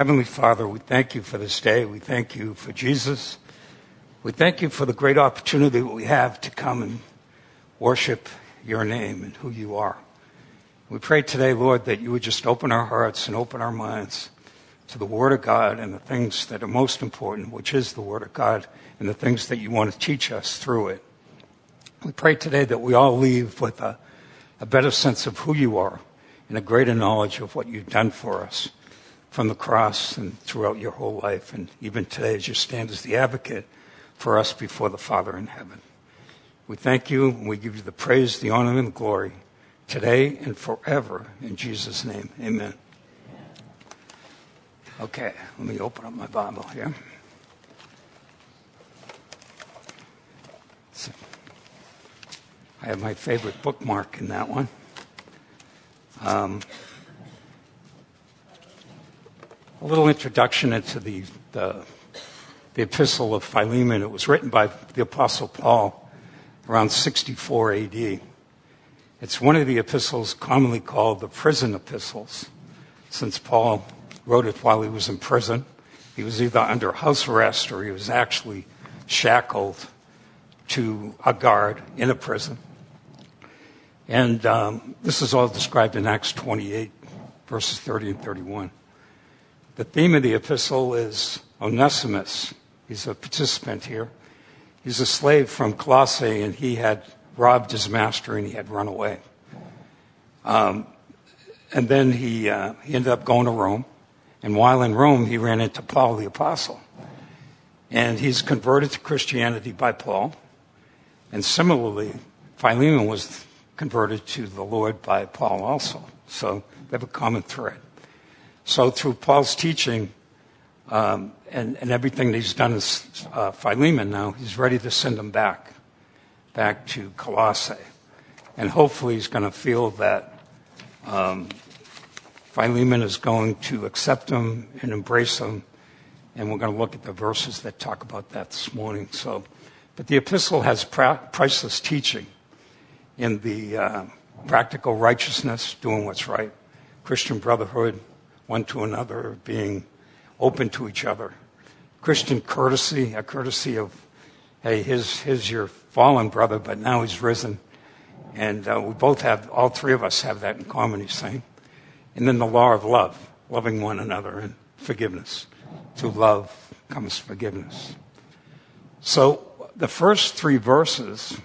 Heavenly Father, we thank you for this day. We thank you for Jesus. We thank you for the great opportunity that we have to come and worship your name and who you are. We pray today, Lord, that you would just open our hearts and open our minds to the Word of God and the things that are most important, which is the Word of God and the things that you want to teach us through it. We pray today that we all leave with a, a better sense of who you are and a greater knowledge of what you've done for us from the cross and throughout your whole life, and even today as you stand as the advocate for us before the Father in heaven. We thank you and we give you the praise, the honor, and the glory today and forever. In Jesus' name, amen. Okay, let me open up my Bible here. So, I have my favorite bookmark in that one. Um, a little introduction into the, the, the Epistle of Philemon. It was written by the Apostle Paul around 64 AD. It's one of the epistles commonly called the prison epistles, since Paul wrote it while he was in prison. He was either under house arrest or he was actually shackled to a guard in a prison. And um, this is all described in Acts 28, verses 30 and 31. The theme of the epistle is Onesimus. He's a participant here. He's a slave from Colossae, and he had robbed his master and he had run away. Um, and then he, uh, he ended up going to Rome. And while in Rome, he ran into Paul the Apostle. And he's converted to Christianity by Paul. And similarly, Philemon was converted to the Lord by Paul also. So they have a common thread. So through Paul's teaching um, and, and, everything that he's done is uh, Philemon now, he's ready to send him back, back to Colossae. And hopefully he's going to feel that um, Philemon is going to accept him and embrace him. And we're going to look at the verses that talk about that this morning. So, but the epistle has priceless teaching in the uh, practical righteousness, doing what's right, Christian brotherhood, one to another, being open to each other. Christian courtesy, a courtesy of, hey, his, his your fallen brother, but now he's risen. And uh, we both have, all three of us have that in common, he's saying. And then the law of love, loving one another and forgiveness. To love comes forgiveness. So the first three verses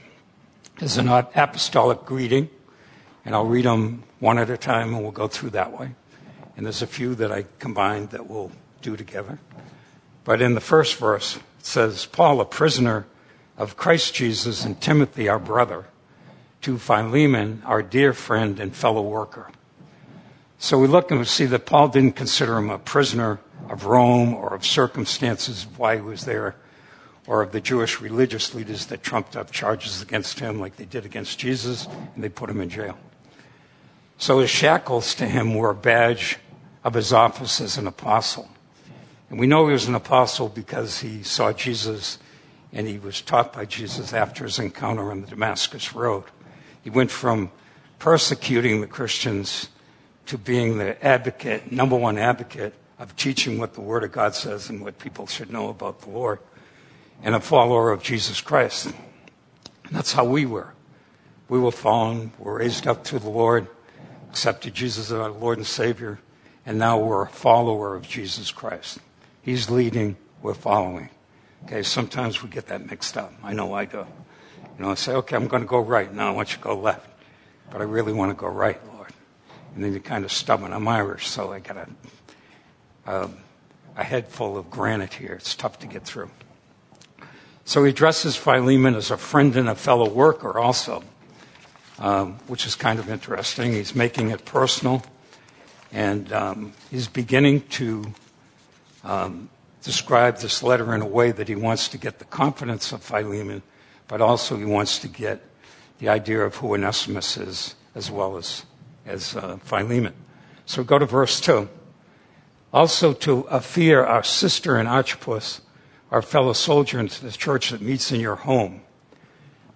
is an apostolic greeting, and I'll read them one at a time and we'll go through that way. And there's a few that I combined that we'll do together. But in the first verse, it says, Paul, a prisoner of Christ Jesus, and Timothy, our brother, to Philemon, our dear friend and fellow worker. So we look and we see that Paul didn't consider him a prisoner of Rome or of circumstances of why he was there or of the Jewish religious leaders that trumped up charges against him like they did against Jesus and they put him in jail. So his shackles to him were a badge of his office as an apostle. And we know he was an apostle because he saw Jesus and he was taught by Jesus after his encounter on the Damascus Road. He went from persecuting the Christians to being the advocate, number one advocate of teaching what the Word of God says and what people should know about the Lord, and a follower of Jesus Christ. And that's how we were. We were fallen, were raised up to the Lord, accepted Jesus as our Lord and Savior, and now we're a follower of Jesus Christ. He's leading, we're following. Okay, sometimes we get that mixed up. I know I do. You know, I say, okay, I'm going to go right. Now I want you to go left. But I really want to go right, Lord. And then you're kind of stubborn. I'm Irish, so I got a, a, a head full of granite here. It's tough to get through. So he addresses Philemon as a friend and a fellow worker also, um, which is kind of interesting. He's making it personal. And um, he's beginning to um, describe this letter in a way that he wants to get the confidence of Philemon, but also he wants to get the idea of who Onesimus is as well as, as uh, Philemon. So go to verse 2. Also to Apphia, our sister and Archippus, our fellow soldier into the church that meets in your home.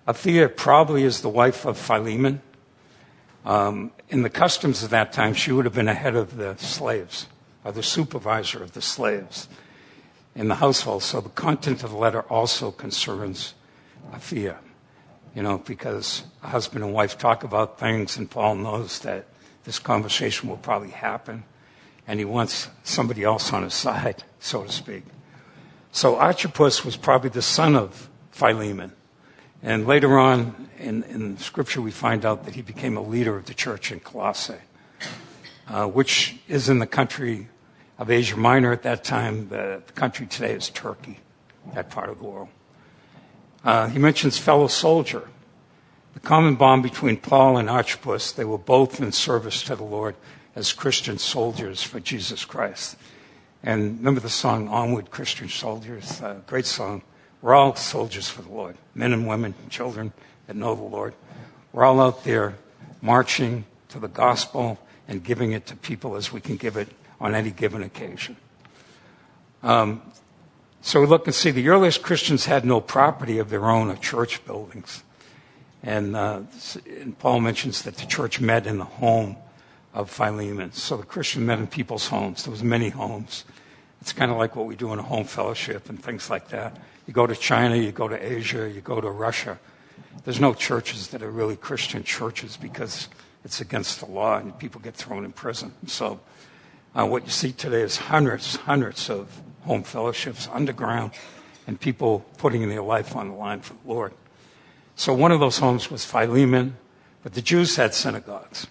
Apphia probably is the wife of Philemon. Um, in the customs of that time, she would have been ahead of the slaves or the supervisor of the slaves in the household. So the content of the letter also concerns Apphia, you know, because a husband and wife talk about things, and Paul knows that this conversation will probably happen, and he wants somebody else on his side, so to speak. So Archippus was probably the son of Philemon. And later on in, in Scripture, we find out that he became a leader of the church in Colossae, uh, which is in the country of Asia Minor at that time. The, the country today is Turkey, that part of the world. Uh, he mentions fellow soldier. The common bond between Paul and Archippus, they were both in service to the Lord as Christian soldiers for Jesus Christ. And remember the song Onward Christian Soldiers? Uh, great song. We're all soldiers for the Lord, men and women, children that know the Lord. We're all out there marching to the gospel and giving it to people as we can give it on any given occasion. Um, so we look and see the earliest Christians had no property of their own or church buildings. And, uh, and Paul mentions that the church met in the home of Philemon. So the Christian met in people's homes. There was many homes. It's kind of like what we do in a home fellowship and things like that. You go to China, you go to Asia, you go to Russia. There's no churches that are really Christian churches because it's against the law and people get thrown in prison. So uh, what you see today is hundreds, hundreds of home fellowships underground and people putting their life on the line for the Lord. So one of those homes was Philemon, but the Jews had synagogues.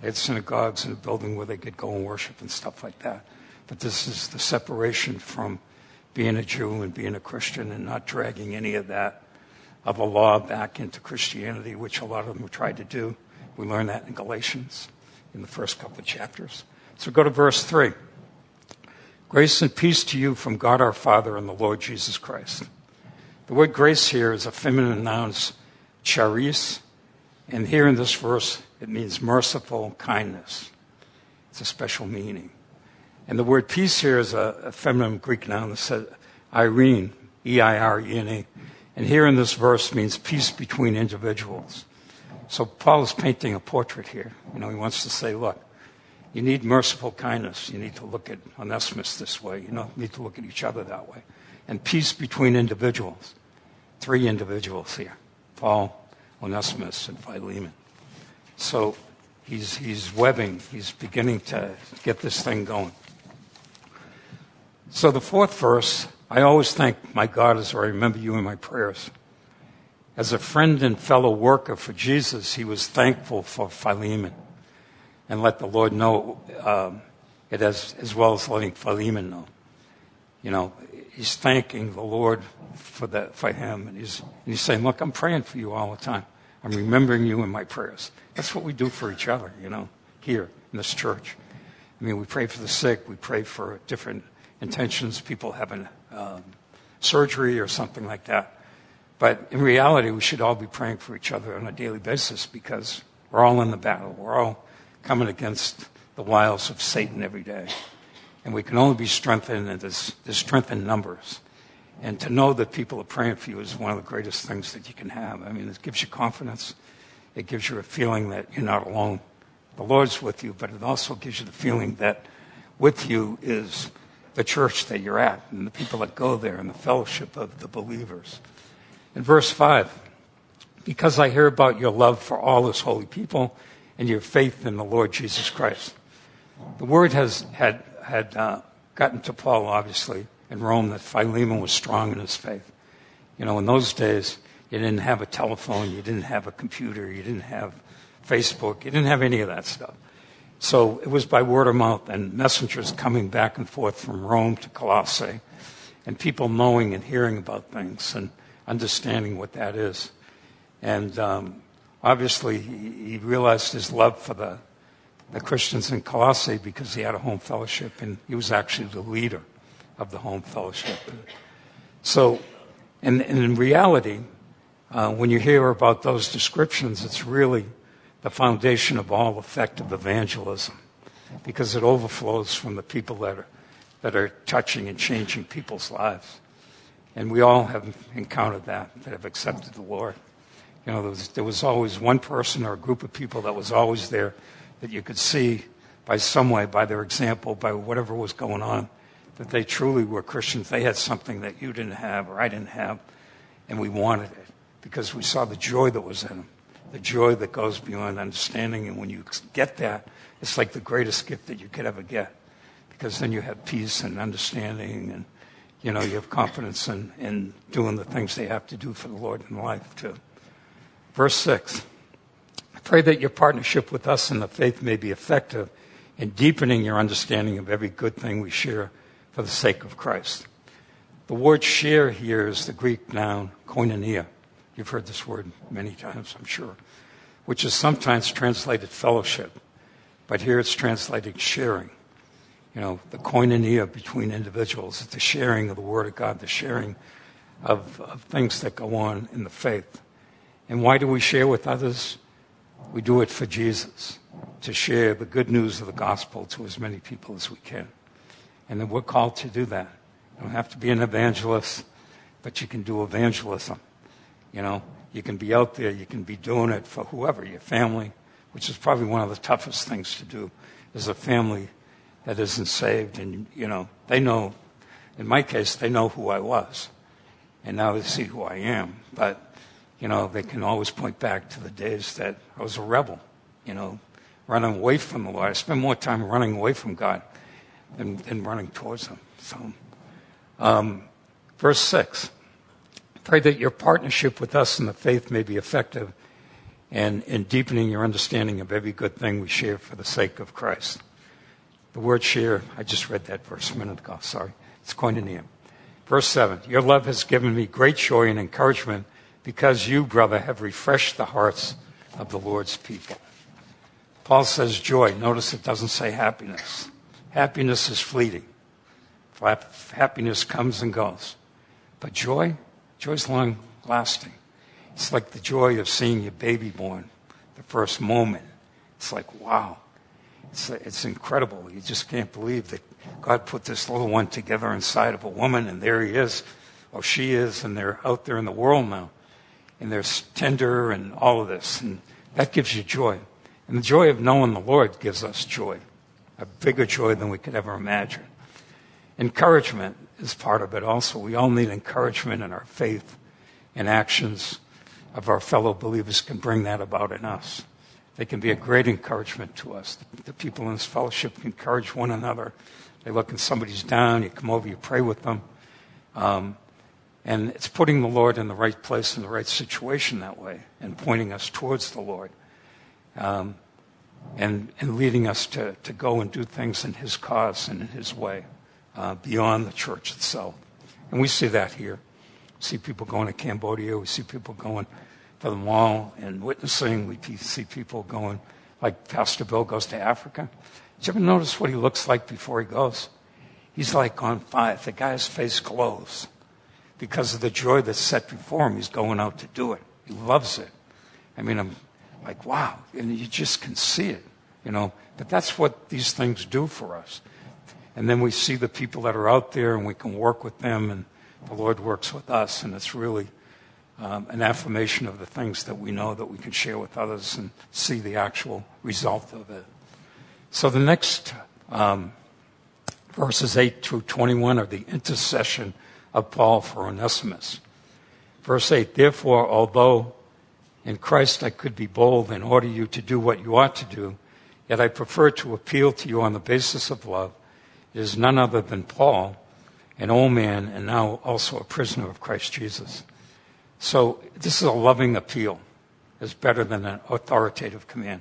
They had synagogues in a building where they could go and worship and stuff like that. But this is the separation from being a Jew and being a Christian and not dragging any of that of a law back into Christianity, which a lot of them tried to do. We learn that in Galatians in the first couple of chapters. So go to verse 3. Grace and peace to you from God our Father and the Lord Jesus Christ. The word grace here is a feminine noun, charis, and here in this verse it means merciful kindness. It's a special meaning. And the word peace here is a, a feminine Greek noun that says Irene, E I R E N E. And here in this verse means peace between individuals. So Paul is painting a portrait here. You know, he wants to say, look, you need merciful kindness. You need to look at Onesimus this way. You know, need to look at each other that way. And peace between individuals. Three individuals here Paul, Onesimus, and Philemon. So he's, he's webbing, he's beginning to get this thing going. So the fourth verse, I always thank my God as I remember you in my prayers. As a friend and fellow worker for Jesus, he was thankful for Philemon and let the Lord know um, it as, as well as letting Philemon know. You know, he's thanking the Lord for that for him, and he's and he's saying, "Look, I'm praying for you all the time. I'm remembering you in my prayers." That's what we do for each other, you know, here in this church. I mean, we pray for the sick, we pray for different intentions, people having um, surgery or something like that. But in reality, we should all be praying for each other on a daily basis because we're all in the battle. We're all coming against the wiles of Satan every day. And we can only be strengthened in this, this in numbers. And to know that people are praying for you is one of the greatest things that you can have. I mean, it gives you confidence. It gives you a feeling that you're not alone. The Lord's with you, but it also gives you the feeling that with you is the church that you're at and the people that go there and the fellowship of the believers. In verse 5, because I hear about your love for all his holy people and your faith in the Lord Jesus Christ. The word has had, had uh, gotten to Paul, obviously, in Rome that Philemon was strong in his faith. You know, in those days, you didn't have a telephone, you didn't have a computer, you didn't have Facebook, you didn't have any of that stuff. So it was by word of mouth and messengers coming back and forth from Rome to Colossae and people knowing and hearing about things and understanding what that is. And um, obviously he, realized his love for the, the Christians in Colossae because he had a home fellowship and he was actually the leader of the home fellowship. So, and, and in reality, uh, when you hear about those descriptions, it's really the foundation of all effective evangelism because it overflows from the people that are, that are touching and changing people's lives. And we all have encountered that, that have accepted the Lord. You know, there was, there was always one person or a group of people that was always there that you could see by some way, by their example, by whatever was going on, that they truly were Christians. They had something that you didn't have or I didn't have, and we wanted it because we saw the joy that was in them, the joy that goes beyond understanding. And when you get that, it's like the greatest gift that you could ever get because then you have peace and understanding and you know you have confidence in, in doing the things they have to do for the lord in life too. Verse 6 i pray that your partnership with us in the faith may be effective in deepening your understanding of every good thing we share for the sake of christ. The word share here is the greek noun koinonia you've heard this word many times i'm sure which is sometimes translated fellowship but here it's translated sharing you know, the koinonia between individuals, the sharing of the Word of God, the sharing of, of things that go on in the faith. And why do we share with others? We do it for Jesus, to share the good news of the gospel to as many people as we can. And then we're called to do that. You don't have to be an evangelist, but you can do evangelism. You know, you can be out there, you can be doing it for whoever, your family, which is probably one of the toughest things to do as a family that isn't saved. And, you know, they know, in my case, they know who I was. And now they see who I am. But, you know, they can always point back to the days that I was a rebel, you know, running away from the Lord. I spend more time running away from God than, than running towards Him. So, um, verse 6 Pray that your partnership with us in the faith may be effective and in deepening your understanding of every good thing we share for the sake of Christ. The word share, I just read that verse a minute ago, sorry. It's koinonia. Verse 7 Your love has given me great joy and encouragement because you, brother, have refreshed the hearts of the Lord's people. Paul says joy. Notice it doesn't say happiness. Happiness is fleeting. Happiness comes and goes. But joy, joy is long lasting. It's like the joy of seeing your baby born, the first moment. It's like, wow, it's, it's incredible. You just can't believe that God put this little one together inside of a woman, and there he is, or she is, and they're out there in the world now. And they're tender and all of this. And that gives you joy. And the joy of knowing the Lord gives us joy, a bigger joy than we could ever imagine. Encouragement is part of it also. We all need encouragement in our faith and actions of our fellow believers can bring that about in us. They can be a great encouragement to us. The, people in this fellowship encourage one another. They look and somebody's down, you come over, you pray with them. Um, and it's putting the Lord in the right place in the right situation that way and pointing us towards the Lord. Um, and, and leading us to, to go and do things in His cause and in His way uh, beyond the church itself. And we see that here. We see people going to Cambodia. We see people going for the mall and witnessing. We see people going, like Pastor Bill goes to Africa. Did you ever notice what he looks like before he goes? He's like on fire. The guy's face glows because of the joy that's set before him. He's going out to do it. He loves it. I mean, I'm like, wow. And you just can see it, you know. But that's what these things do for us. And then we see the people that are out there and we can work with them and the Lord works with us. And it's really um, an affirmation of the things that we know that we can share with others and see the actual result of it. So the next um, verses 8 through 21 are the intercession of Paul for Onesimus. Verse 8 Therefore, although in Christ I could be bold and order you to do what you ought to do, yet I prefer to appeal to you on the basis of love. Is none other than Paul, an old man and now also a prisoner of Christ Jesus. So this is a loving appeal. It's better than an authoritative command.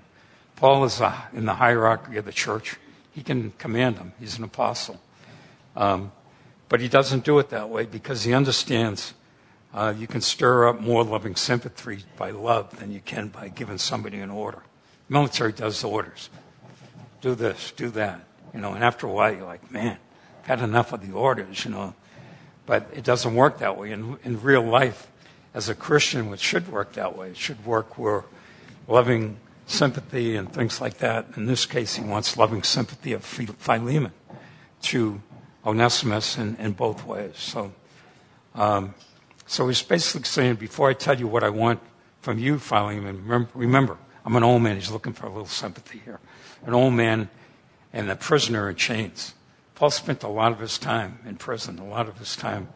Paul is uh, in the hierarchy of the church. He can command them. He's an apostle. Um, but he doesn't do it that way because he understands uh, you can stir up more loving sympathy by love than you can by giving somebody an order. The military does the orders. Do this, do that. You know, and after a while you're like, man, I've had enough of the orders, you know. But it doesn't work that way. In, in real life, as a Christian, it should work that way. It should work where loving sympathy and things like that. In this case, he wants loving sympathy of Philemon to Onesimus in, in both ways. So, um, so he's basically saying, before I tell you what I want from you, Philemon, remember, remember, I'm an old man. He's looking for a little sympathy here. An old man and a prisoner in chains. Paul spent a lot of his time in prison, a lot of his time.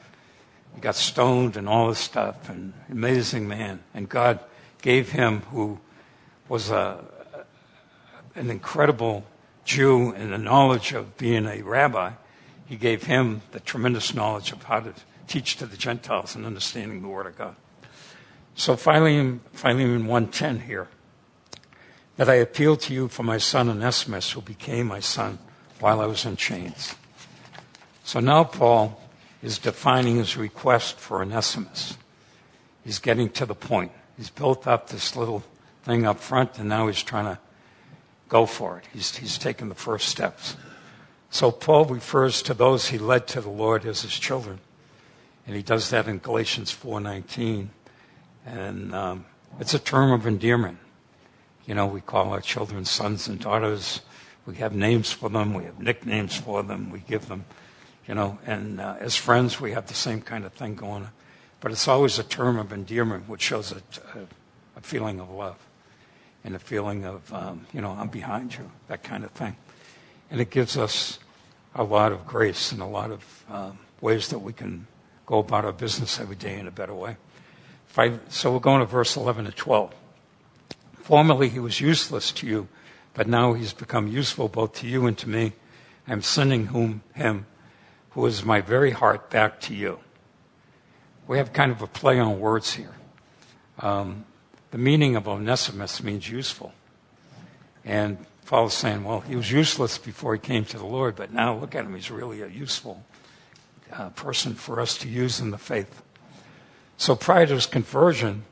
He got stoned and all this stuff, and amazing man. And God gave him, who was a, an incredible Jew and the knowledge of being a rabbi, he gave him the tremendous knowledge of how to teach to the Gentiles and understanding the Word of God. So Philemon, Philemon 1.10 here, that I appeal to you for my son Onesimus, who became my son while I was in chains. So now Paul is defining his request for Onesimus. He's getting to the point. He's built up this little thing up front, and now he's trying to go for it. He's, he's taken the first steps. So Paul refers to those he led to the Lord as his children. And he does that in Galatians 4.19. And um, it's a term of endearment. You know, we call our children sons and daughters. We have names for them. We have nicknames for them. We give them, you know, and uh, as friends, we have the same kind of thing going on. But it's always a term of endearment, which shows a, a, feeling of love and a feeling of, um, you know, I'm behind you, that kind of thing. And it gives us a lot of grace and a lot of um, ways that we can go about our business every day in a better way. So we're going to verse 11 to 12. Formerly he was useless to you, but now he's become useful both to you and to me. I'm sending whom, him, who is my very heart, back to you. We have kind of a play on words here. Um, the meaning of Onesimus means useful. And Paul is saying, well, he was useless before he came to the Lord, but now look at him. He's really a useful uh, person for us to use in the faith. So prior to his conversion,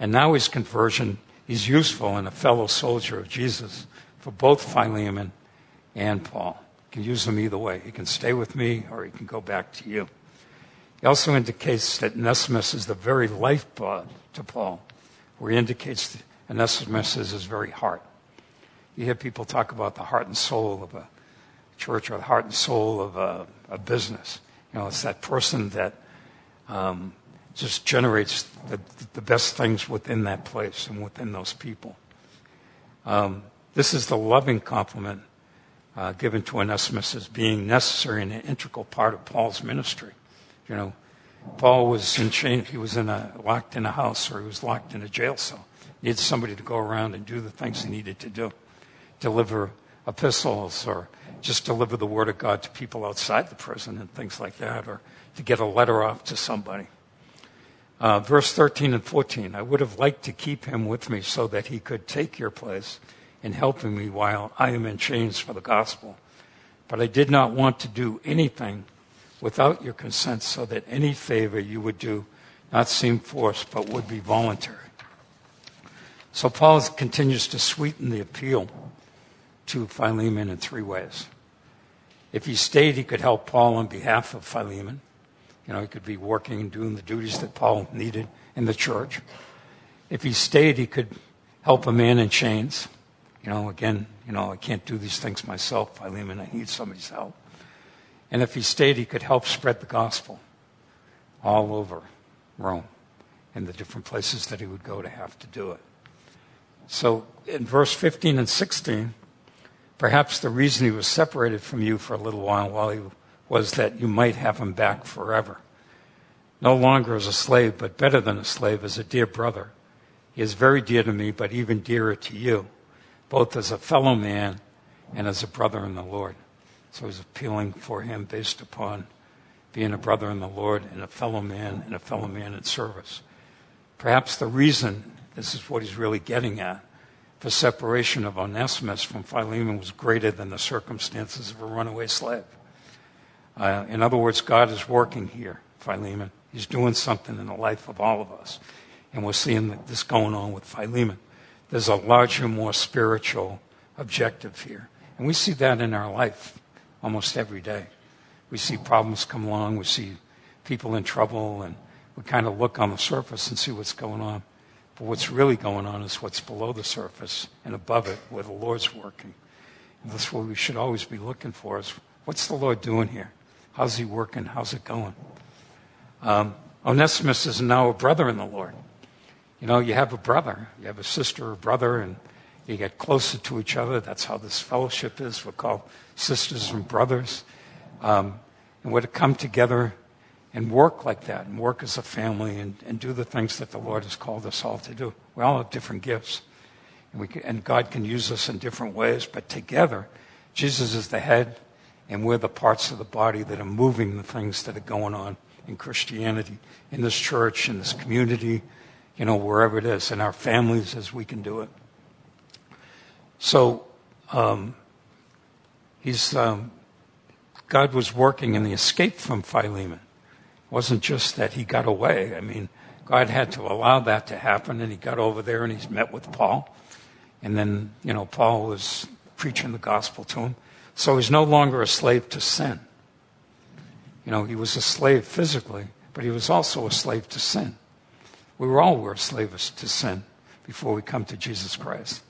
and now his conversion, he's useful and a fellow soldier of Jesus for both Philemon and Paul. You can use him either way. He can stay with me or he can go back to you. He also indicates that Onesimus is the very lifeblood to Paul, where he indicates that Onesimus is his very heart. You hear people talk about the heart and soul of a church or the heart and soul of a, a business. You know, it's that person that um, just generates the, the best things within that place and within those people. Um, this is the loving compliment uh, given to Onesimus as being necessary and an integral part of Paul's ministry. You know, Paul was in chain, he was in a, locked in a house or he was locked in a jail cell. He needed somebody to go around and do the things he needed to do. Deliver epistles or just deliver the word of God to people outside the prison and things like that or to get a letter off to somebody. Uh, verse 13 and 14 I would have liked to keep him with me so that he could take your place in helping me while I am in chains for the gospel. But I did not want to do anything without your consent so that any favor you would do not seem forced but would be voluntary. So Paul continues to sweeten the appeal to Philemon in three ways. If he stayed, he could help Paul on behalf of Philemon. You know, he could be working and doing the duties that Paul needed in the church. If he stayed, he could help a man in chains. You know, again, you know, I can't do these things myself, Philemon. I need somebody's help. And if he stayed, he could help spread the gospel all over Rome and the different places that he would go to have to do it. So in verse 15 and 16, perhaps the reason he was separated from you for a little while while he was that you might have him back forever. No longer as a slave, but better than a slave, as a dear brother. He is very dear to me, but even dearer to you, both as a fellow man and as a brother in the Lord. So he's appealing for him based upon being a brother in the Lord and a fellow man and a fellow man in service. Perhaps the reason, this is what he's really getting at, for separation of Onesimus from Philemon was greater than the circumstances of a runaway slave. Uh, in other words, God is working here, Philemon. He's doing something in the life of all of us. And we're seeing this going on with Philemon. There's a larger, more spiritual objective here. And we see that in our life almost every day. We see problems come along, we see people in trouble, and we kind of look on the surface and see what's going on. But what's really going on is what's below the surface and above it, where the Lord's working. And that's what we should always be looking for is what's the Lord doing here? How's he working? How's it going? Um, Onesimus is now a brother in the Lord. You know, you have a brother, you have a sister or brother, and You get closer to each other. That's how this fellowship is. We're called sisters and brothers. Um, and we're to come together and work like that and work as a family and, and do the things that the Lord has called us all to do. We all have different gifts. And, can, and God can use us in different ways, but together, Jesus is the head, and we're the parts of the body that are moving the things that are going on in Christianity, in this church, in this community, you know, wherever it is, in our families as we can do it. So, um, he's, um, God was working in the escape from Philemon. It wasn't just that he got away. I mean, God had to allow that to happen, and he got over there and he's met with Paul. And then, you know, Paul was preaching the gospel to him. So he's no longer a slave to sin. You know, he was a slave physically, but he was also a slave to sin. We were all were slaves to sin before we come to Jesus Christ.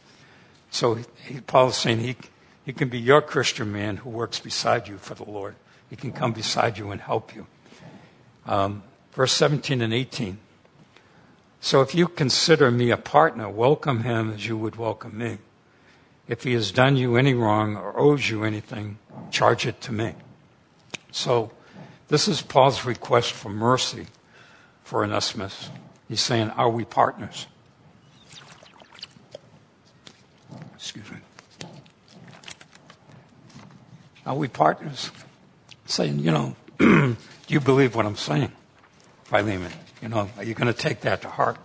So he, Paul is saying he, he can be your Christian man who works beside you for the Lord. He can come beside you and help you. Um, verse 17 and 18. So if you consider me a partner, welcome him as you would welcome me. If he has done you any wrong or owes you anything, charge it to me. So this is Paul's request for mercy for Onesimus. He's saying, Are we partners? Excuse me. Are we partners? Saying, you know, do you believe what I'm saying, Philemon? You know, are you going to take that to heart?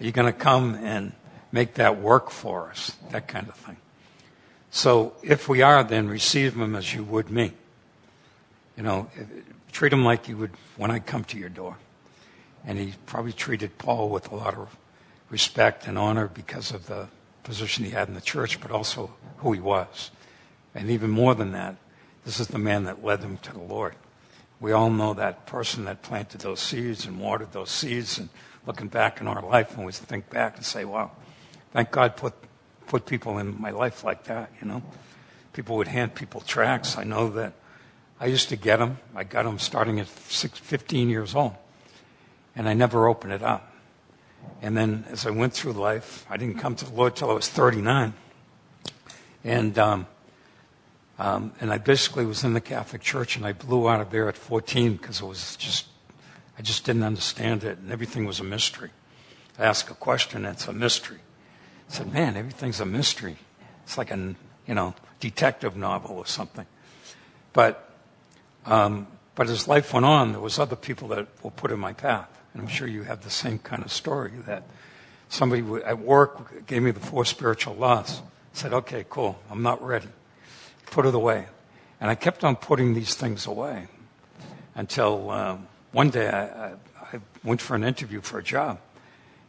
Are you going to come and make that work for us? That kind of thing. So if we are, then receive them as you would me. You know, treat them like you would when I come to your door. And he probably treated Paul with a lot of respect and honor because of the position he had in the church, but also who he was. And even more than that, this is the man that led them to the Lord. We all know that person that planted those seeds and watered those seeds. And looking back in our life, and we think back and say, wow, thank God put, put people in my life like that, you know. People would hand people tracts. I know that I used to get them. I got them starting at six, 15 years old. And I never opened it up. And then as I went through life, I didn't come to the Lord till I was 39. And, um, um, and I basically was in the Catholic Church, and I blew out of there at 14 because it was just, I just didn't understand it, and everything was a mystery. I ask a question, it's a mystery. I said, man, everything's a mystery. It's like a, you know, detective novel or something. But, um, but as life went on, there was other people that were put in my path. And I'm sure you have the same kind of story that somebody at work gave me the four spiritual laws. Said, okay, cool, I'm not ready put it away. And I kept on putting these things away until um, one day I, I, I went for an interview for a job.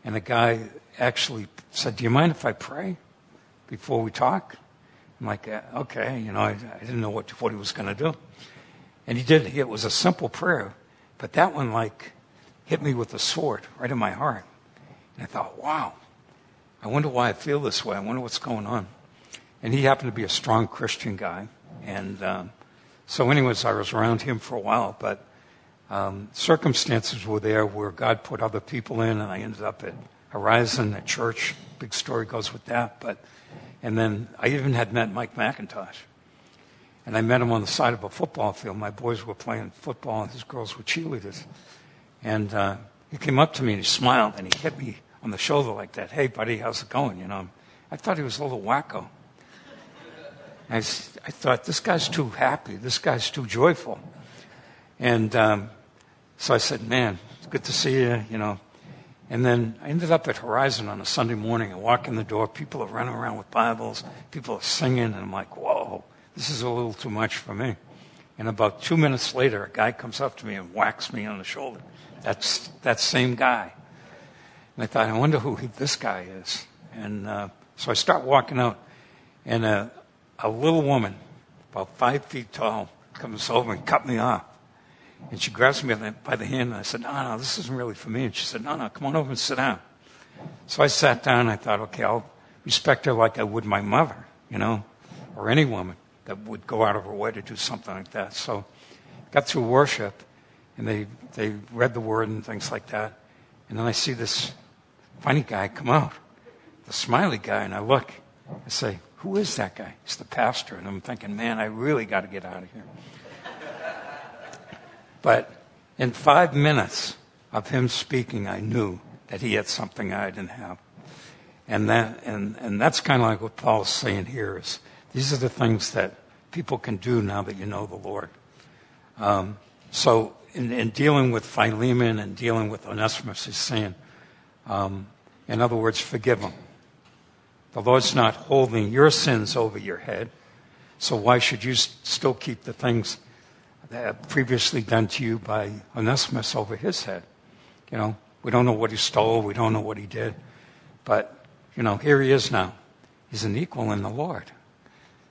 And the guy actually said, Do you mind if I pray before we talk? I'm like, Okay, you know, I, I didn't know what, what he was going to do. And he did. It was a simple prayer, but that one, like, hit me with a sword right in my heart. And I thought, wow, I wonder why I feel this way. I wonder what's going on. And he happened to be a strong Christian guy. And um, so, anyways, I was around him for a while, but um, circumstances were there where God put other people in, and I ended up at Horizon at church. Big story goes with that. But and then I even had met Mike MacIntosh, and I met him on the side of a football field. My boys were playing football, and his girls were cheerleaders. And uh, he came up to me and he smiled and he hit me on the shoulder like that. Hey, buddy, how's it going? You know, I thought he was a little wacko. I, thought, this guy's too happy. This guy's too joyful. And um, so I said, man, it's good to see you, you know. And then I ended up at Horizon on a Sunday morning. I walk in the door, people are running around with Bibles, people are singing, and I'm like, whoa, this is a little too much for me. And about two minutes later, a guy comes up to me and whacks me on the shoulder. That's that same guy. And I thought, I wonder who this guy is. And uh, so I start walking out, and uh, a little woman, about five feet tall, comes over and cut me off. And she grabs me by the hand, and I said, No, no, this isn't really for me. And she said, No, no, come on over and sit down. So I sat down, I thought, okay, I'll respect her like I would my mother, you know, or any woman that would go out of her way to do something like that. So got through worship, and they, they read the word and things like that. And then I see this funny guy come out, the smiley guy, and I look, I say, Who is that guy? He's the pastor. And I'm thinking, Man, I really got to get out of here. But in five minutes of him speaking, I knew that he had something I didn't have. And that, and, and that's kind of like what Paul's saying here is these are the things that people can do now that you know the Lord. Um, so in, in, dealing with Philemon and dealing with Onesimus, he's saying, um, in other words, forgive them. The Lord's not holding your sins over your head. So why should you still keep the things previously done to you by Onesimus over his head? You know, we don't know what he stole. We don't know what he did. But, you know, here he is now. He's an equal in the Lord.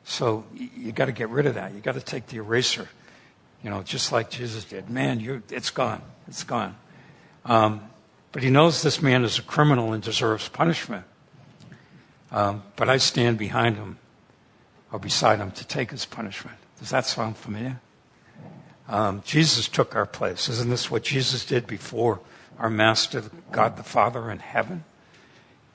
So you, you got to get rid of that. You got to take the eraser. You know, just like Jesus did. Man, you it's gone. It's gone. Um, but he knows this man is a criminal and deserves punishment. Um, but I stand behind him or beside him to take his punishment. Does that sound familiar? Um, Jesus took our place. Isn't this what Jesus did before our Master, God the Father in heaven?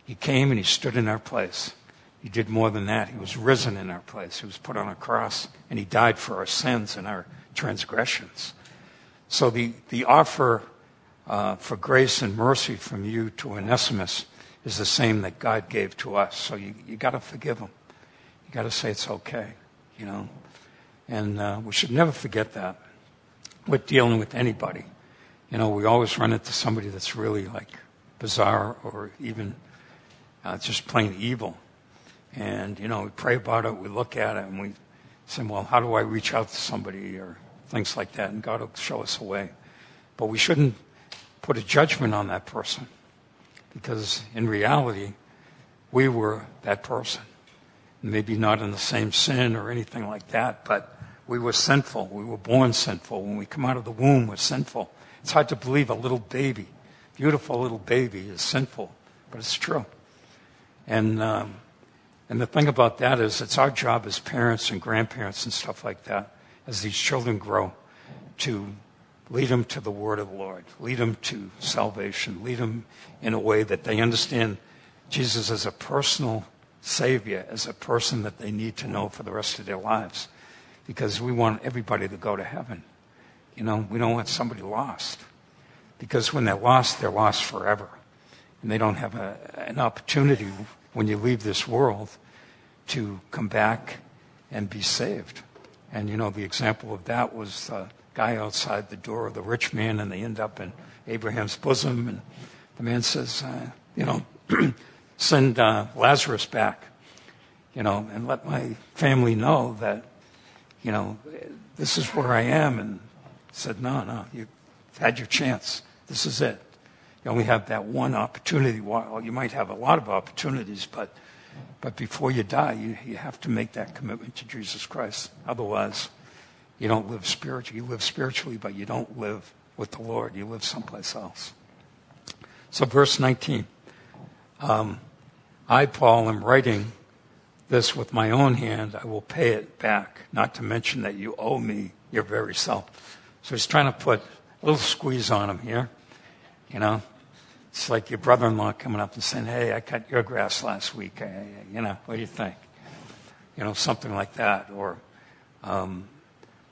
He came and he stood in our place. He did more than that. He was risen in our place. He was put on a cross and he died for our sins and our transgressions. So the, the offer uh, for grace and mercy from you to Onesimus is the same that God gave to us. So you, you got to forgive him. You got to say it's okay, you know. And uh, we should never forget that with dealing with anybody. You know, we always run into somebody that's really like bizarre or even uh, just plain evil. And, you know, we pray about it, we look at it, and we say, well, how do I reach out to somebody or things like that? And God will show us a way. But we shouldn't put a judgment on that person because in reality, we were that person. Maybe not in the same sin or anything like that, but we were sinful. We were born sinful. When we come out of the womb, we're sinful. It's hard to believe a little baby, beautiful little baby, is sinful, but it's true. And um, and the thing about that is, it's our job as parents and grandparents and stuff like that, as these children grow, to lead them to the word of the Lord, lead them to salvation, lead them in a way that they understand Jesus as a personal Savior, as a person that they need to know for the rest of their lives. Because we want everybody to go to heaven. You know, we don't want somebody lost. Because when they're lost, they're lost forever. And they don't have a, an opportunity when you leave this world to come back and be saved. And you know, the example of that was the guy outside the door of the rich man, and they end up in Abraham's bosom. And the man says, uh, you know, send uh, Lazarus back, you know, and let my family know that, you know, this is where I am. And said, no, no, you've had your chance. This is it. You only have that one opportunity. Well, you might have a lot of opportunities, but but before you die, you, you have to make that commitment to Jesus Christ. Otherwise, you don't live spiritually. You live spiritually, but you don't live with the Lord. You live someplace else. So, verse 19. Um, I, Paul, am writing this with my own hand. I will pay it back, not to mention that you owe me your very self. So he's trying to put a little squeeze on him here. You know, it's like your brother in law coming up and saying, Hey, I cut your grass last week. you know, what do you think? You know, something like that. Or, um,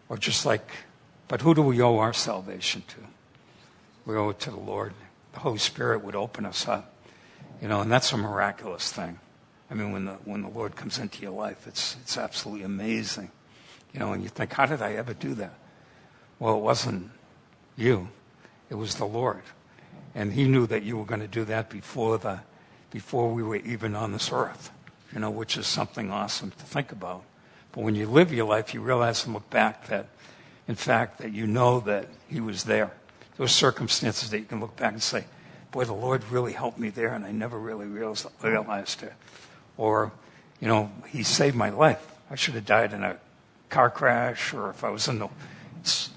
or just like, but who do we owe our salvation to? We owe it to the Lord. The Holy Spirit would open us up. You know, and that's a miraculous thing. I mean, when the, when the Lord comes into your life, it's, it's absolutely amazing. You know, and you think, how did I ever do that? Well, it wasn't you. It was the Lord. And he knew that you were going to do that before, the, before we were even on this earth, you know, which is something awesome to think about. But when you live your life, you realize and look back that, in fact, that you know that he was there. Those circumstances that you can look back and say, boy, the Lord really helped me there, and I never really realized it. Or, you know, he saved my life. I should have died in a car crash, or if I was in the,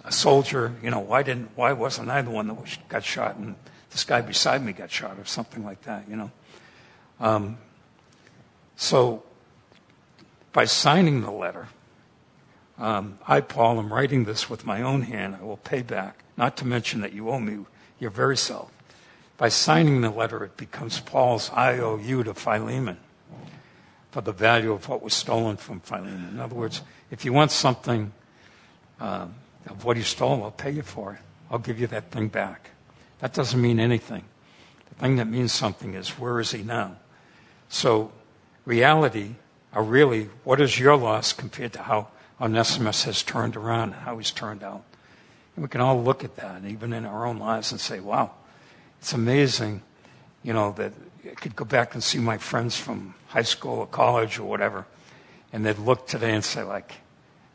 a soldier, you know, why didn't, why wasn't I the one that got shot and this guy beside me got shot or something like that, you know. Um, so by signing the letter, um, I, Paul, am writing this with my own hand. I will pay back, not to mention that you owe me your very self. By signing the letter, it becomes Paul's IOU to Philemon. For the value of what was stolen from Philemon. In other words, if you want something um, of what he stole, I'll pay you for it. I'll give you that thing back. That doesn't mean anything. The thing that means something is where is he now? So, reality are really what is your loss compared to how Onesimus has turned around and how he's turned out. And we can all look at that, even in our own lives, and say, wow, it's amazing, you know, that I could go back and see my friends from high school or college or whatever, and they'd look today and say, like,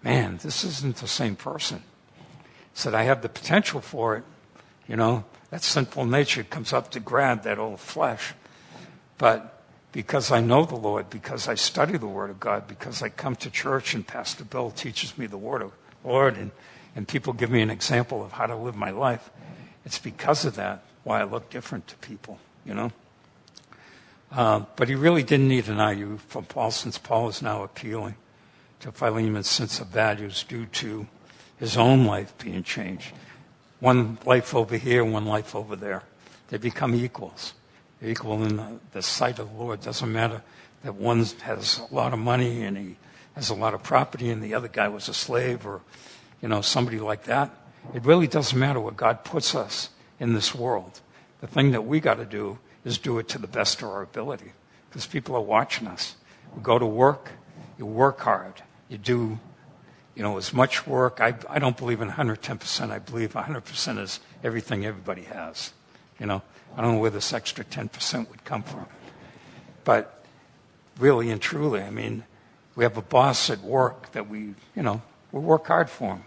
man, this isn't the same person. Said, I have the potential for it, you know, that sinful nature comes up to grab that old flesh. But because I know the Lord, because I study the Word of God, because I come to church and Pastor Bill teaches me the Word of Lord, and, and people give me an example of how to live my life, it's because of that why I look different to people, you know? Uh, but he really didn't need an IU from Paul, since Paul is now appealing to Philemon's sense of values due to his own life being changed. One life over here, one life over there. They become equals. They're equal in the, the sight of the Lord. Doesn't matter that one has a lot of money and he has a lot of property and the other guy was a slave or, you know, somebody like that. It really doesn't matter what God puts us in this world. The thing that we got to do is do it to the best of our ability because people are watching us. We go to work, you work hard, you do, you know, as much work. I, I don't believe in 110%. I believe 100% is everything everybody has. You know, I don't know where this extra 10% would come from. But really and truly, I mean, we have a boss at work that we, you know, we work hard for him.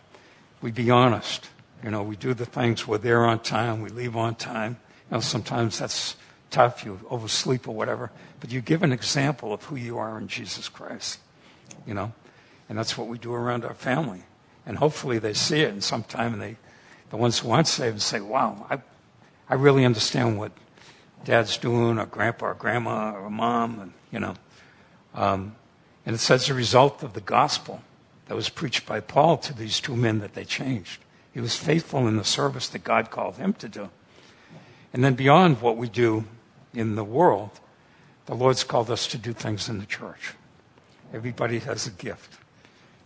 We be honest. You know, we do the things, we're there on time, we leave on time. You know, sometimes that's tough, you oversleep or whatever, but you give an example of who you are in Jesus Christ. You know? And that's what we do around our family. And hopefully they see it and sometime they, the ones who aren't saved say, wow, I, I really understand what dad's doing or grandpa or grandma or mom, and, you know. Um, and it says the result of the gospel that was preached by Paul to these two men that they changed. He was faithful in the service that God called him to do. And then beyond what we do in the world, the Lord's called us to do things in the church. Everybody has a gift,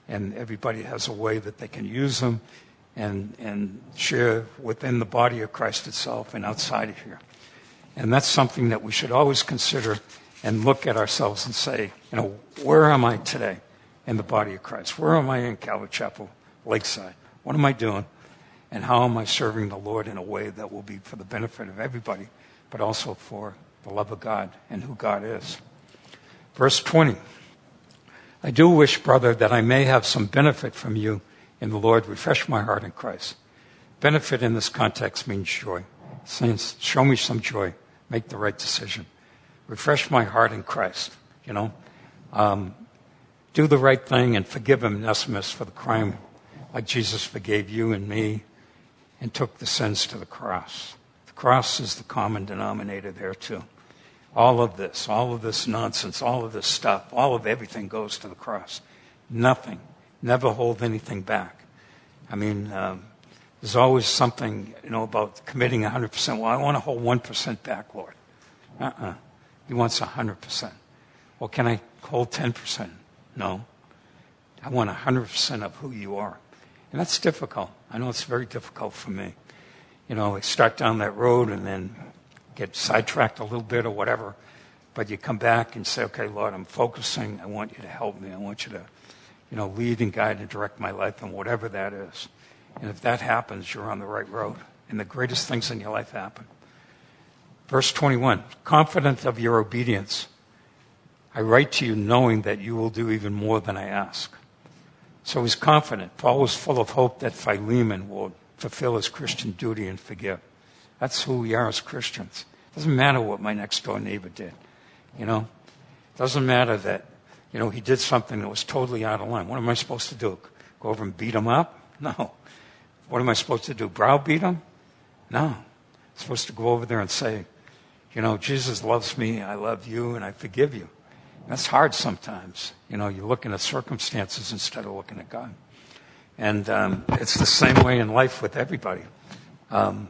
and everybody has a way that they can use them and, and share within the body of Christ itself and outside of here. And that's something that we should always consider and look at ourselves and say, you know, where am I today in the body of Christ? Where am I in Calvary Chapel, Lakeside? What am I doing? And how am I serving the Lord in a way that will be for the benefit of everybody, but also for the love of God and who God is? Verse 20. I do wish, brother, that I may have some benefit from you in the Lord. Refresh my heart in Christ. Benefit in this context means joy. Saints, show me some joy. Make the right decision. Refresh my heart in Christ. You know, um, do the right thing and forgive Onesimus for the crime like Jesus forgave you and me and took the sins to the cross. Cross is the common denominator there too. All of this, all of this nonsense, all of this stuff, all of everything goes to the cross. Nothing. Never hold anything back. I mean, um, there's always something, you know, about committing 100%. Well, I want to hold 1% back, Lord. Uh-uh. He wants 100%. Well, can I hold 10%? No. I want 100% of who you are. And that's difficult. I know it's very difficult for me. You know, start down that road and then get sidetracked a little bit or whatever. But you come back and say, okay, Lord, I'm focusing. I want you to help me. I want you to, you know, lead and guide and direct my life and whatever that is. And if that happens, you're on the right road. And the greatest things in your life happen. Verse 21 Confident of your obedience, I write to you knowing that you will do even more than I ask. So he's confident. Paul was full of hope that Philemon would fulfill his Christian duty and forgive. That's who we are as Christians. Doesn't matter what my next door neighbor did. You know? Doesn't matter that, you know, he did something that was totally out of line. What am I supposed to do? Go over and beat him up? No. What am I supposed to do? Browbeat him? No. I'm supposed to go over there and say, you know, Jesus loves me, I love you, and I forgive you. That's hard sometimes. You know, you're looking at circumstances instead of looking at God. And um, it's the same way in life with everybody. Um,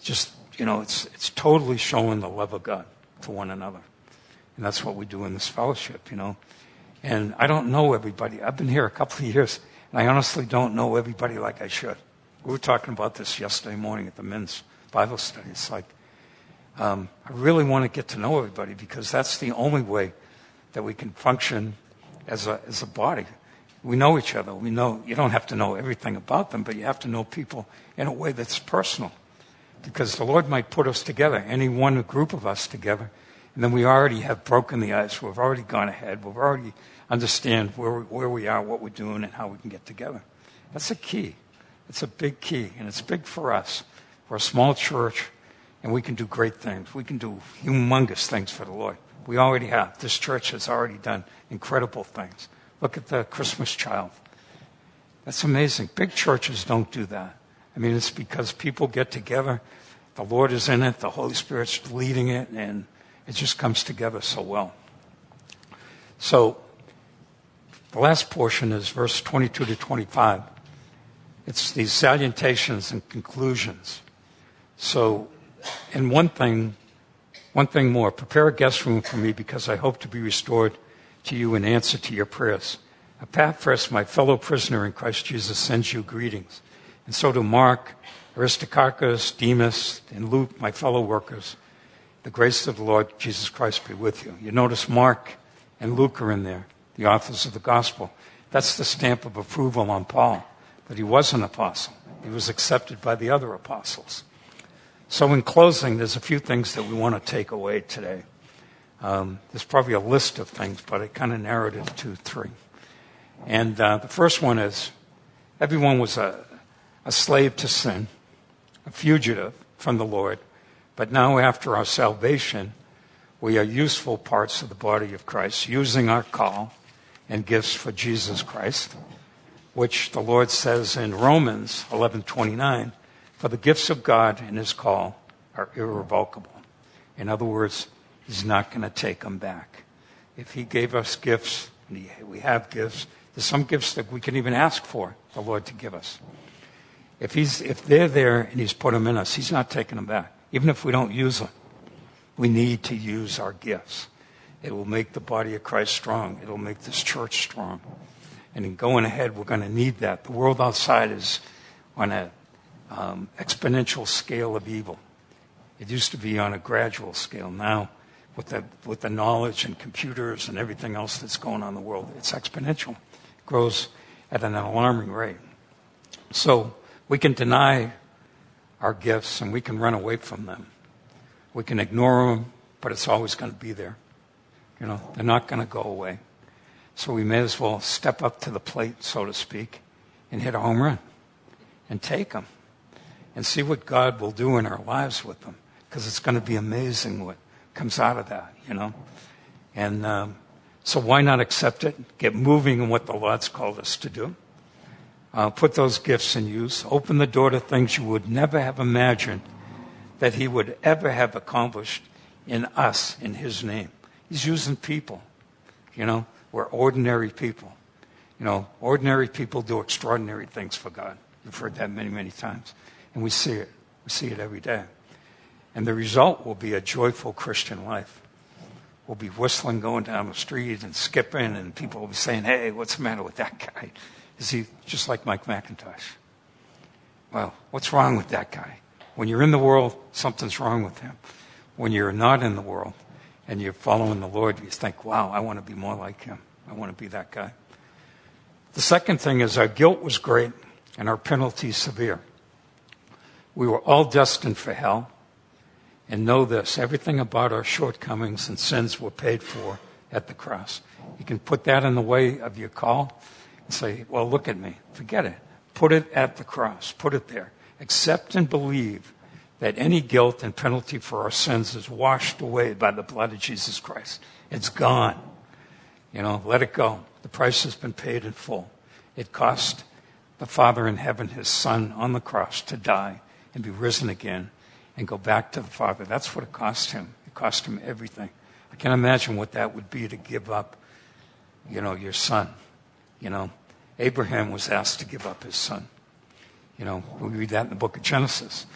just, you know, it's, it's totally showing the love of God to one another. And that's what we do in this fellowship, you know. And I don't know everybody. I've been here a couple of years, and I honestly don't know everybody like I should. We were talking about this yesterday morning at the men's Bible study. It's like, um, I really want to get to know everybody because that's the only way that we can function as a, as a body. We know each other. We know, you don't have to know everything about them, but you have to know people in a way that's personal. Because the Lord might put us together, any one group of us together, and then we already have broken the ice. We've already gone ahead. We've already understand where, where we are, what we're doing, and how we can get together. That's a key. It's a big key, and it's big for us. We're a small church, and we can do great things. We can do humongous things for the Lord. We already have. This church has already done incredible things. Look at the Christmas child. That's amazing. Big churches don't do that. I mean, it's because people get together, the Lord is in it, the Holy Spirit's leading it, and it just comes together so well. So, the last portion is verse 22 to 25. It's these salutations and conclusions. So, and one thing, one thing more, prepare a guest room for me because I hope to be restored to you in answer to your prayers. Epaphras, my fellow prisoner in Christ Jesus, sends you greetings. And so do Mark, Aristarchus, Demas, and Luke, my fellow workers. The grace of the Lord Jesus Christ be with you. You notice Mark and Luke are in there the authors of the gospel. That's the stamp of approval on Paul. that he was an apostle. He was accepted by the other apostles. So, in closing, there's a few things that we want to take away today. Um, there's probably a list of things, but I kind of narrowed it to three. And uh, the first one is everyone was a, a slave to sin, a fugitive from the Lord. But now, after our salvation, we are useful parts of the body of Christ, using our call and gifts for Jesus Christ, which the Lord says in Romans 11:29, for the gifts of God and his call are irrevocable. In other words, he's not going to take them back. If he gave us gifts, we have gifts, there's some gifts that we can even ask for the Lord to give us. If, he's, if they're there and he's put them in us, he's not taking them back, even if we don't use them. We need to use our gifts. It will make the body of Christ strong. It'll make this church strong. And in going ahead, we're going to need that. The world outside is on an um, exponential scale of evil. It used to be on a gradual scale. Now, with the, with the knowledge and computers and everything else that's going on in the world, it's exponential. It grows at an alarming rate. So we can deny our gifts and we can run away from them. We can ignore them, but it's always going to be there. You know, they're not going to go away. So we may as well step up to the plate, so to speak, and hit a home run and take them and see what God will do in our lives with them because it's going to be amazing what comes out of that, you know. And um, so why not accept it? Get moving in what the Lord's called us to do. Uh, put those gifts in use. Open the door to things you would never have imagined that He would ever have accomplished in us in His name. He's using people. You know, we're ordinary people. You know, ordinary people do extraordinary things for God. We've heard that many, many times. And we see it. We see it every day. And the result will be a joyful Christian life. We'll be whistling going down the street and skipping, and people will be saying, Hey, what's the matter with that guy? Is he just like Mike MacIntosh? Well, what's wrong with that guy? When you're in the world, something's wrong with him. When you're not in the world, and you're following the Lord, you think, wow, I want to be more like him. I want to be that guy. The second thing is our guilt was great and our penalty severe. We were all destined for hell. And know this everything about our shortcomings and sins were paid for at the cross. You can put that in the way of your call and say, well, look at me. Forget it. Put it at the cross. Put it there. Accept and believe that any guilt and penalty for our sins is washed away by the blood of Jesus Christ. It's gone. You know, let it go. The price has been paid in full. It cost the Father in heaven his Son on the cross to die and be risen again and go back to the Father. That's what it cost him. It cost him everything. I can't imagine what that would be to give up, you know, your son. You know, Abraham was asked to give up his son. You know, we read that in the book of Genesis.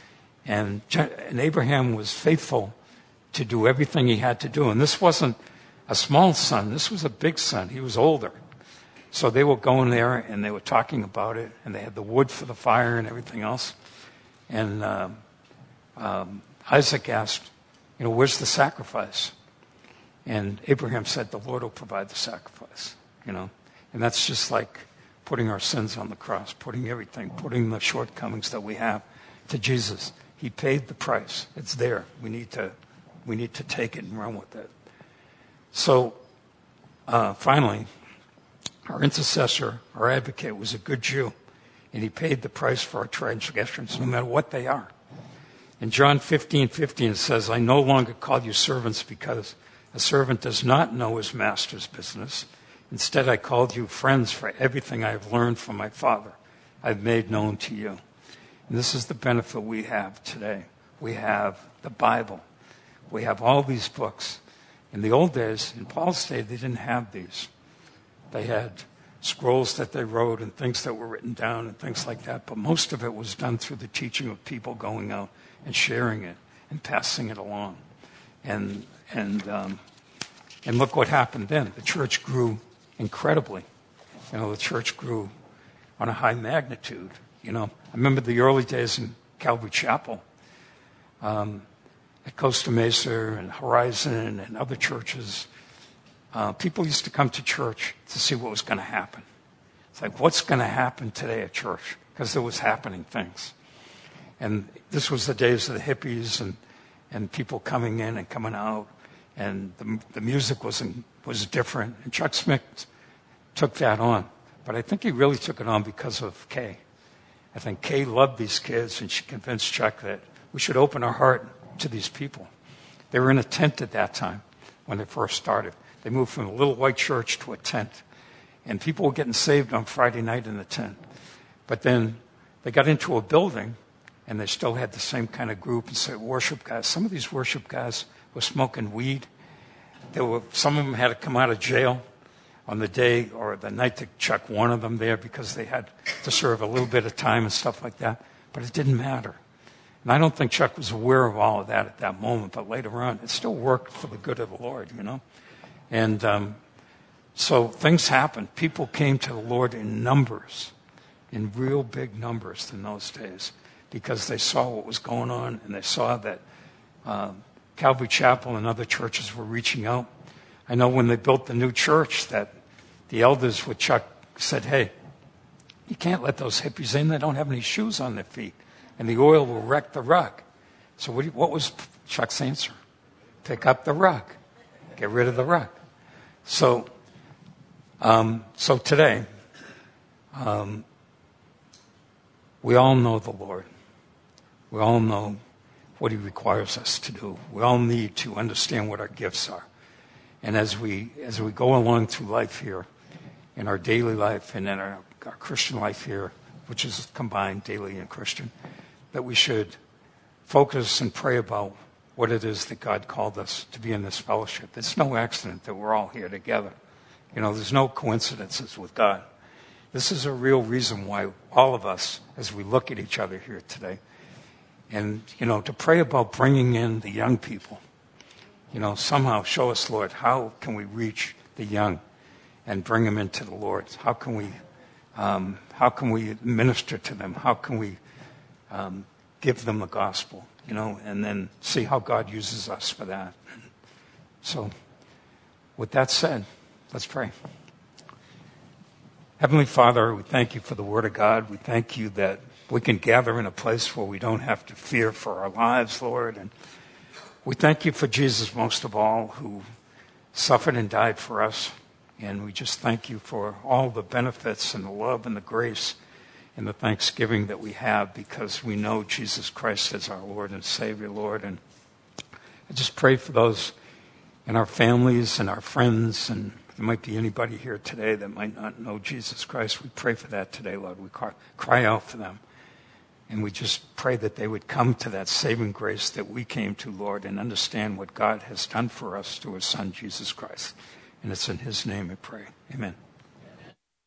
And, and Abraham was faithful to do everything he had to do. And this wasn't a small son. This was a big son. He was older. So they were going there and they were talking about it, and they had the wood for the fire and everything else. And um, um, Isaac asked, You know, where's the sacrifice? And Abraham said, The Lord will provide the sacrifice, you know. And that's just like putting our sins on the cross, putting everything, putting the shortcomings that we have to Jesus. He paid the price. It's there. We need to, we need to take it and run with it. So, uh, finally, our intercessor, our advocate, was a good Jew, and he paid the price for our transgressions, no matter what they are. In John 15, 15, it says, I no longer call you servants because a servant does not know his master's business. Instead, I called you friends for everything I have learned from my Father. I've made known to you. And this is the benefit we have today. We have the Bible. We have all these books. In the old days, in Paul's day, they didn't have these. They had scrolls that they wrote and things that were written down and things like that. But most of it was done through the teaching of people going out and sharing it and passing it along. And, and, um, and look what happened then. The church grew incredibly. You know, the church grew on a high magnitude. You know, I remember the early days in Calvary Chapel. Um, at Costa Mesa and Horizon and other churches, uh, people used to come to church to see what was going to happen. It's like, what's going to happen today at church? Because there was happening things. And this was the days of the hippies and, and people coming in and coming out. And the, the music was, was different. And Chuck Smith took that on. But I think he really took it on because of Kay. I think Kay loved these kids and she convinced Chuck that we should open our heart to these people. They were in a tent at that time when they first started. They moved from a little white church to a tent. And people were getting saved on Friday night in the tent. But then they got into a building and they still had the same kind of group and say worship guys. Some of these worship guys were smoking weed. There were, some of them had to come out of jail on the day or the night to chuck one of them there because they had to serve a little bit of time and stuff like that. But it didn't matter. And I don't think Chuck was aware of all of that at that moment, but later on, it still worked for the good of the Lord, you know? And um, so things happened. People came to the Lord in numbers, in real big numbers in those days, because they saw what was going on and they saw that uh, Calvary Chapel and other churches were reaching out. I know when they built the new church that the elders with Chuck said, hey, you can't let those hippies in. They don't have any shoes on their feet and the oil will wreck the rug. So what, what was Chuck's answer? Pick up the rug. Get rid of the rug. So, um, so today, um, we all know the Lord. We all know what He requires us to do. We all need to understand what our gifts are. And as we, as we go along through life here, in our daily life and in our, our Christian life here, which is combined daily and Christian, that we should focus and pray about what it is that God called us to be in this fellowship. It's no accident that we're all here together. You know, there's no coincidences with God. This is a real reason why all of us, as we look at each other here today, and, you know, to pray about bringing in the young people. You know, somehow show us, Lord, how can we reach the young and bring them into the Lord? How can we, um, how can we minister to them? How can we um, give them the gospel, you know, and then see how God uses us for that. So, with that said, let's pray. Heavenly Father, we thank you for the Word of God. We thank you that we can gather in a place where we don't have to fear for our lives, Lord. And we thank you for Jesus most of all, who suffered and died for us. And we just thank you for all the benefits and the love and the grace and the thanksgiving that we have because we know Jesus Christ as our Lord and Savior, Lord. And I just pray for those in our families and our friends, and there might be anybody here today that might not know Jesus Christ. We pray for that today, Lord. We cry out for them. And we just pray that they would come to that saving grace that we came to, Lord, and understand what God has done for us through His Son, Jesus Christ. And it's in His name we pray. Amen.